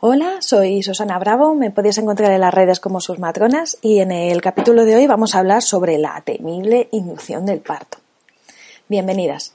Hola, soy Susana Bravo, me podéis encontrar en las redes como sus matronas y en el capítulo de hoy vamos a hablar sobre la temible inducción del parto. Bienvenidas.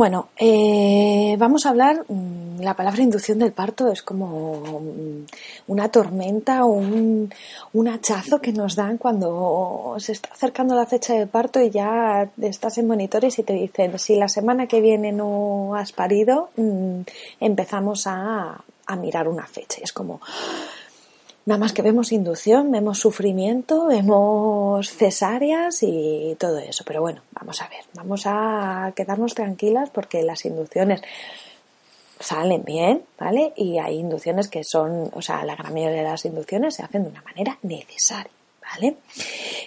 Bueno, eh, vamos a hablar, mm, la palabra inducción del parto es como mm, una tormenta, un, un hachazo que nos dan cuando se está acercando la fecha del parto y ya estás en monitores y te dicen, si la semana que viene no has parido, mm, empezamos a, a mirar una fecha. Es como, Nada más que vemos inducción, vemos sufrimiento, vemos cesáreas y todo eso. Pero bueno, vamos a ver, vamos a quedarnos tranquilas porque las inducciones salen bien, ¿vale? Y hay inducciones que son, o sea, la gran mayoría de las inducciones se hacen de una manera necesaria, ¿vale?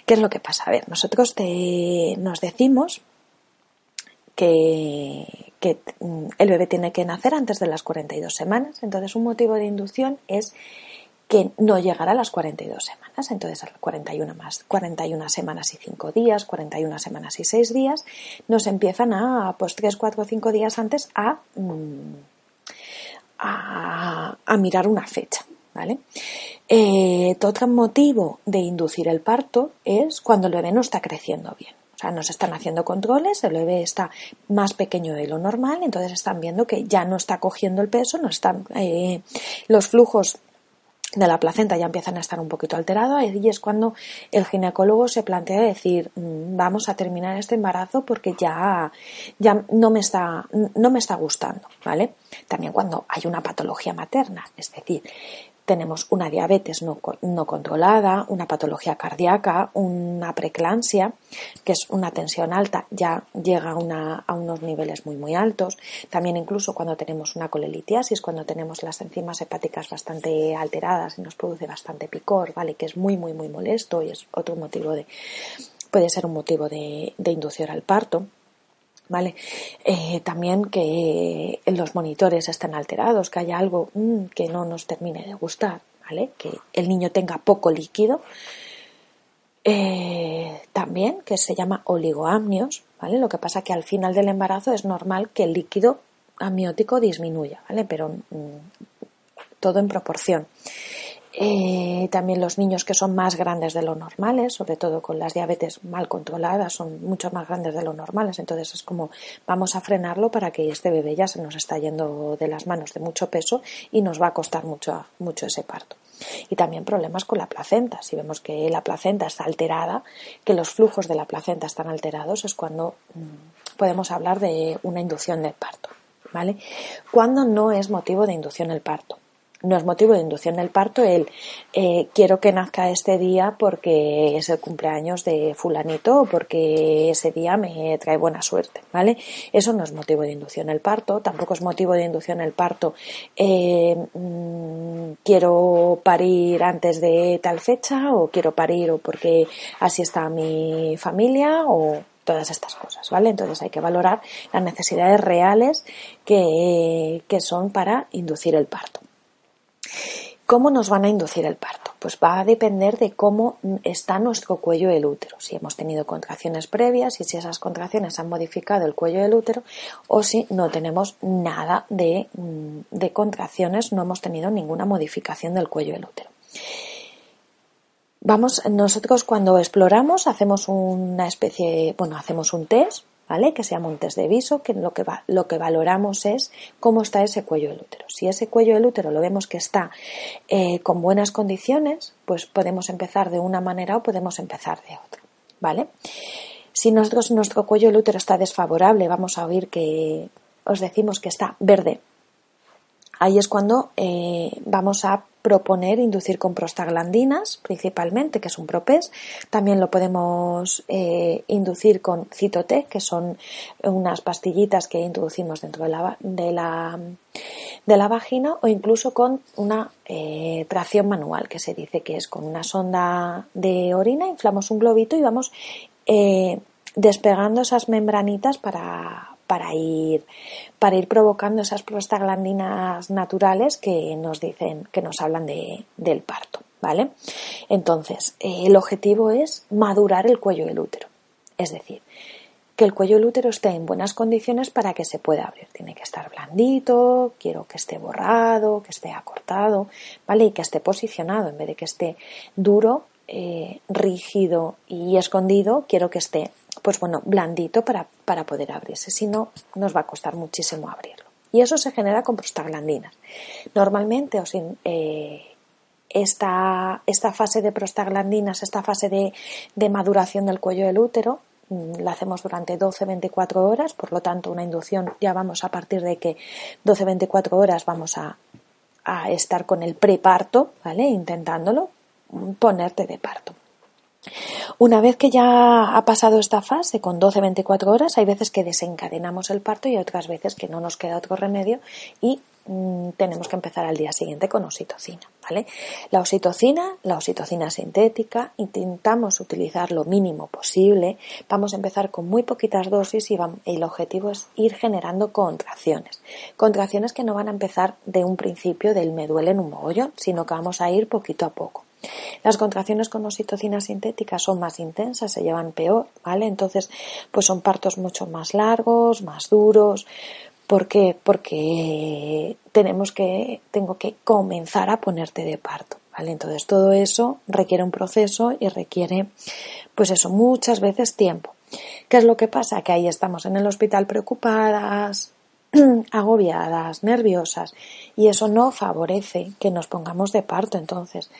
¿Qué es lo que pasa? A ver, nosotros te, nos decimos que, que mm, el bebé tiene que nacer antes de las 42 semanas, entonces un motivo de inducción es que no llegará a las 42 semanas. Entonces, 41 más 41 semanas y 5 días, 41 semanas y 6 días, nos empiezan a, pues 3, 4, 5 días antes a, mm, a, mirar una fecha. ¿Vale? Eh, otro motivo de inducir el parto es cuando el bebé no está creciendo bien. O sea, nos están haciendo controles, el bebé está más pequeño de lo normal, entonces están viendo que ya no está cogiendo el peso, no están eh, los flujos de la placenta ya empiezan a estar un poquito alterados y es cuando el ginecólogo se plantea decir mm, vamos a terminar este embarazo porque ya, ya no, me está, no me está gustando, ¿vale? También cuando hay una patología materna, es decir, tenemos una diabetes no, controlada, una patología cardíaca, una preclancia, que es una tensión alta, ya llega a, a, unos niveles muy muy altos. También incluso cuando tenemos una colelitiasis, cuando tenemos las enzimas hepáticas bastante alteradas y nos produce bastante picor, ¿vale? Que es muy muy muy molesto y es otro motivo de, puede ser un motivo de, de inducción al parto. ¿Vale? Eh, también que los monitores estén alterados, que haya algo mm, que no nos termine de gustar, ¿vale? Que el niño tenga poco líquido. Eh, también que se llama oligoamnios, ¿vale? Lo que pasa que al final del embarazo es normal que el líquido amniótico disminuya, ¿vale? Pero mm, todo en proporción. Eh, también los niños que son más grandes de lo normales, sobre todo con las diabetes mal controladas, son mucho más grandes de lo normales. Entonces es como vamos a frenarlo para que este bebé ya se nos está yendo de las manos de mucho peso y nos va a costar mucho, mucho ese parto. Y también problemas con la placenta. Si vemos que la placenta está alterada, que los flujos de la placenta están alterados, es cuando mm, podemos hablar de una inducción del parto. ¿Vale? Cuando no es motivo de inducción el parto no es motivo de inducción del parto el eh, quiero que nazca este día porque es el cumpleaños de fulanito o porque ese día me trae buena suerte, ¿vale? Eso no es motivo de inducción del parto, tampoco es motivo de inducción el parto eh, mm, quiero parir antes de tal fecha o quiero parir o porque así está mi familia o todas estas cosas, ¿vale? Entonces hay que valorar las necesidades reales que, que son para inducir el parto. ¿Cómo nos van a inducir el parto? Pues va a depender de cómo está nuestro cuello del útero, si hemos tenido contracciones previas y si esas contracciones han modificado el cuello del útero o si no tenemos nada de, mm, de contracciones, no hemos tenido ninguna modificación del cuello del útero. Vamos, nosotros cuando exploramos hacemos una especie, bueno, hacemos un test ¿vale? Que se llama un test de viso, que lo que, lo que valoramos es cómo está ese cuello del útero. Si ese cuello del útero lo vemos que está eh, con buenas condiciones, pues podemos empezar de una manera o podemos empezar de otra, ¿vale? Si nosotros nuestro cuello del útero está desfavorable, vamos a oír que os decimos que está verde Ahí es cuando eh, vamos a proponer inducir con prostaglandinas, principalmente, que es un propés. También lo podemos eh, inducir con citotec, que son unas pastillitas que introducimos dentro de la, de la, de la vagina, o incluso con una eh, tracción manual, que se dice que es con una sonda de orina, inflamos un globito y vamos eh, despegando esas membranitas para, para ir, para ir provocando esas prostaglandinas naturales que nos dicen, que nos hablan de, del parto, ¿vale? Entonces, eh, el objetivo es madurar el cuello del útero. Es decir, que el cuello del útero esté en buenas condiciones para que se pueda abrir. Tiene que estar blandito, quiero que esté borrado, que esté acortado, ¿vale? Y que esté posicionado en vez de que esté duro, eh, rígido y escondido, quiero que esté pues bueno, blandito para, para poder abrirse. Si no, nos va a costar muchísimo abrirlo. Y eso se genera con prostaglandinas. Normalmente, o sin, eh, esta, esta, fase de prostaglandinas, esta fase de, de maduración del cuello del útero, mm, la hacemos durante 12-24 horas, por lo tanto, una inducción ya vamos a partir de que 12-24 horas vamos a, a estar con el preparto, ¿vale? Intentándolo, mm, ponerte de parto. Una vez que ya ha pasado esta fase con 12-24 horas, hay veces que desencadenamos el parto y otras veces que no nos queda otro remedio y mm, tenemos que empezar al día siguiente con oxitocina, ¿vale? La oxitocina, la oxitocina sintética, intentamos utilizar lo mínimo posible. Vamos a empezar con muy poquitas dosis y el objetivo es ir generando contracciones. Contracciones que no van a empezar de un principio del me duele en un mogollón, sino que vamos a ir poquito a poco. Las contracciones con oxitocina sintética son más intensas, se llevan peor, ¿vale? Entonces, pues son partos mucho más largos, más duros. ¿Por qué? Porque tenemos que, tengo que comenzar a ponerte de parto, ¿vale? Entonces, todo eso requiere un proceso y requiere, pues eso, muchas veces tiempo. ¿Qué es lo que pasa? Que ahí estamos en el hospital preocupadas, agobiadas, nerviosas, y eso no favorece que nos pongamos de parto. Entonces,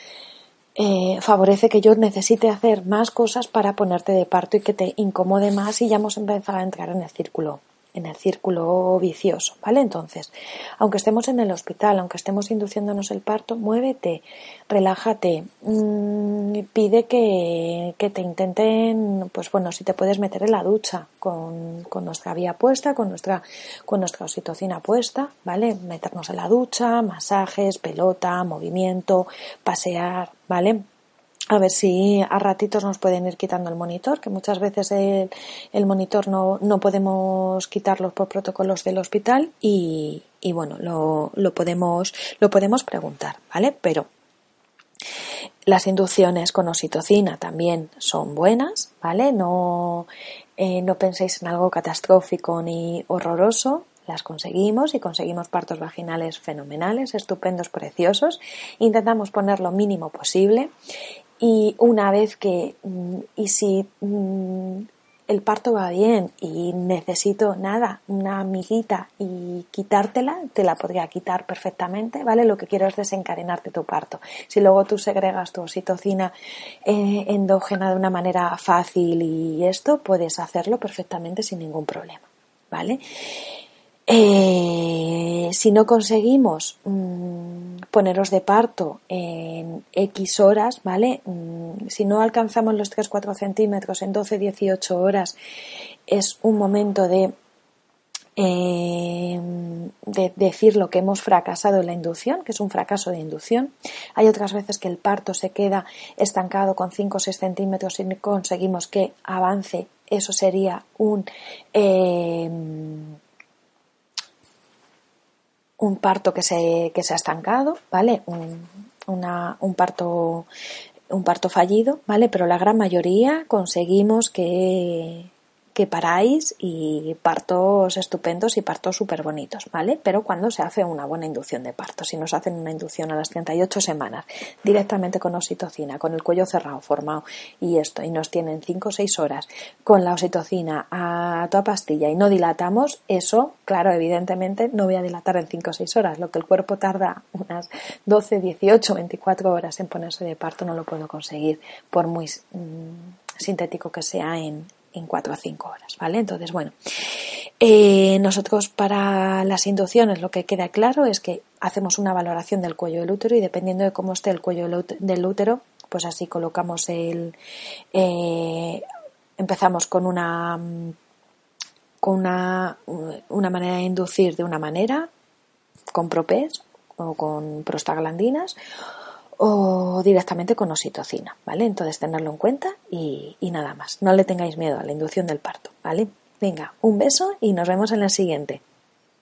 eh, favorece que yo necesite hacer más cosas para ponerte de parto y que te incomode más y ya hemos empezado a entrar en el círculo en el círculo vicioso, ¿vale? Entonces, aunque estemos en el hospital, aunque estemos induciéndonos el parto, muévete, relájate, mmm, pide que, que, te intenten, pues bueno, si te puedes meter en la ducha con, con nuestra vía puesta, con nuestra, con nuestra oxitocina puesta, ¿vale? Meternos en la ducha, masajes, pelota, movimiento, pasear, ¿vale? A ver si a ratitos nos pueden ir quitando el monitor, que muchas veces el, monitor no, no, podemos quitarlo por protocolos del hospital y, y bueno, lo, lo, podemos, lo podemos preguntar, ¿vale? Pero las inducciones con oxitocina también son buenas, ¿vale? No, eh, no penséis en algo catastrófico ni horroroso, las conseguimos y conseguimos partos vaginales fenomenales, estupendos, preciosos. Intentamos poner lo mínimo posible y una vez que, mm, y si mm, el parto va bien y necesito nada, una amiguita y quitártela, te la podría quitar perfectamente, ¿vale? Lo que quiero es desencadenarte tu parto. Si luego tú segregas tu oxitocina eh, endógena de una manera fácil y esto, puedes hacerlo perfectamente sin ningún problema, ¿vale? Eh, si no conseguimos mm, poneros de parto en X horas, ¿vale? Mm, si no alcanzamos los 3-4 centímetros en 12-18 horas, es un momento de, eh, de decir lo que hemos fracasado en la inducción, que es un fracaso de inducción. Hay otras veces que el parto se queda estancado con 5 o 6 centímetros y conseguimos que avance. Eso sería un. Eh, un parto que se, que se ha estancado, ¿vale? Un, un parto un parto fallido, ¿vale? Pero la gran mayoría conseguimos que, que paráis y partos estupendos y partos súper bonitos, ¿vale? Pero cuando se hace una buena inducción de parto, si nos hacen una inducción a las 38 semanas, directamente con oxitocina, con el cuello cerrado formado y esto, y nos tienen 5 o 6 horas con la oxitocina a toda pastilla y no dilatamos, eso, claro, evidentemente no voy a dilatar en 5 o 6 horas, lo que el cuerpo tarda unas 12, 18, 24 horas en ponerse de parto no lo puedo conseguir por muy mm, sintético que sea en, en 4 o 5 horas, ¿vale? Entonces, bueno, Eh, nosotros para las inducciones lo que queda claro es que hacemos una valoración del cuello del útero y dependiendo de cómo esté el cuello del útero, pues así colocamos el... Eh, empezamos con una con una, una manera de inducir de una manera, con propés o con prostaglandinas o directamente con oxitocina, ¿vale? Entonces tenerlo en cuenta y, y nada más. No le tengáis miedo a la inducción del parto, ¿vale? Venga, un beso y nos vemos en la siguiente.